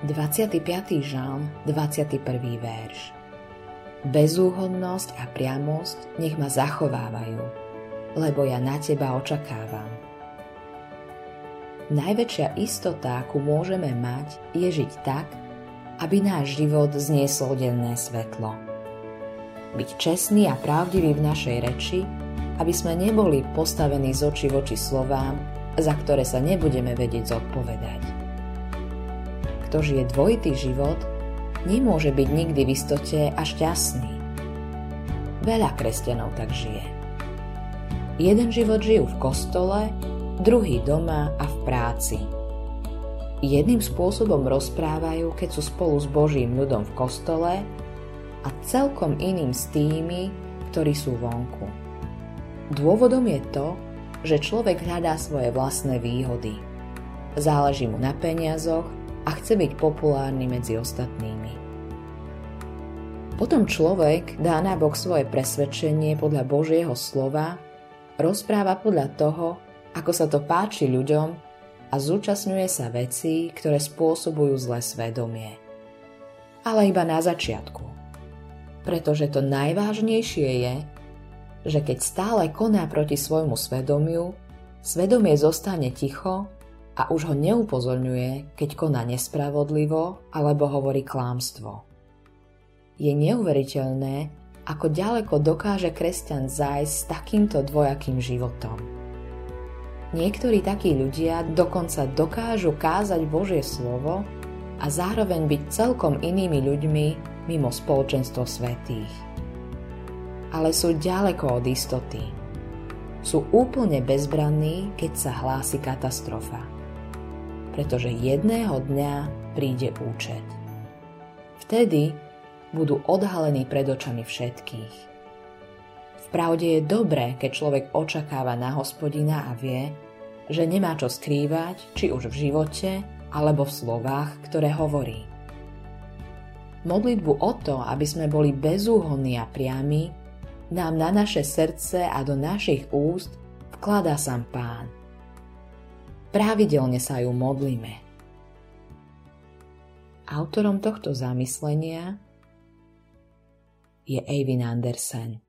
25. žalm, 21. verš. Bezúhodnosť a priamosť nech ma zachovávajú, lebo ja na teba očakávam. Najväčšia istota, akú môžeme mať, je žiť tak, aby náš život zniesol denné svetlo. Byť čestný a pravdivý v našej reči, aby sme neboli postavení z očí voči slovám, za ktoré sa nebudeme vedieť zodpovedať kto žije dvojitý život, nemôže byť nikdy v istote a šťastný. Veľa kresťanov tak žije. Jeden život žijú v kostole, druhý doma a v práci. Jedným spôsobom rozprávajú, keď sú spolu s Božím ľudom v kostole a celkom iným s tými, ktorí sú vonku. Dôvodom je to, že človek hľadá svoje vlastné výhody. Záleží mu na peniazoch, a chce byť populárny medzi ostatnými. Potom človek dá nabok svoje presvedčenie podľa Božieho slova, rozpráva podľa toho, ako sa to páči ľuďom a zúčastňuje sa veci, ktoré spôsobujú zlé svedomie. Ale iba na začiatku. Pretože to najvážnejšie je, že keď stále koná proti svojmu svedomiu, svedomie zostane ticho a už ho neupozorňuje, keď koná nespravodlivo alebo hovorí klámstvo. Je neuveriteľné, ako ďaleko dokáže kresťan zájsť s takýmto dvojakým životom. Niektorí takí ľudia dokonca dokážu kázať Božie slovo a zároveň byť celkom inými ľuďmi mimo spoločenstvo svetých. Ale sú ďaleko od istoty. Sú úplne bezbranní, keď sa hlási katastrofa pretože jedného dňa príde účet. Vtedy budú odhalení pred očami všetkých. Vpravde je dobré, keď človek očakáva na hospodina a vie, že nemá čo skrývať, či už v živote, alebo v slovách, ktoré hovorí. Modlitbu o to, aby sme boli bezúhonní a priami, nám na naše srdce a do našich úst vkladá sám Pán – Pravidelne sa ju modlíme. Autorom tohto zamyslenia je Eivin Andersen.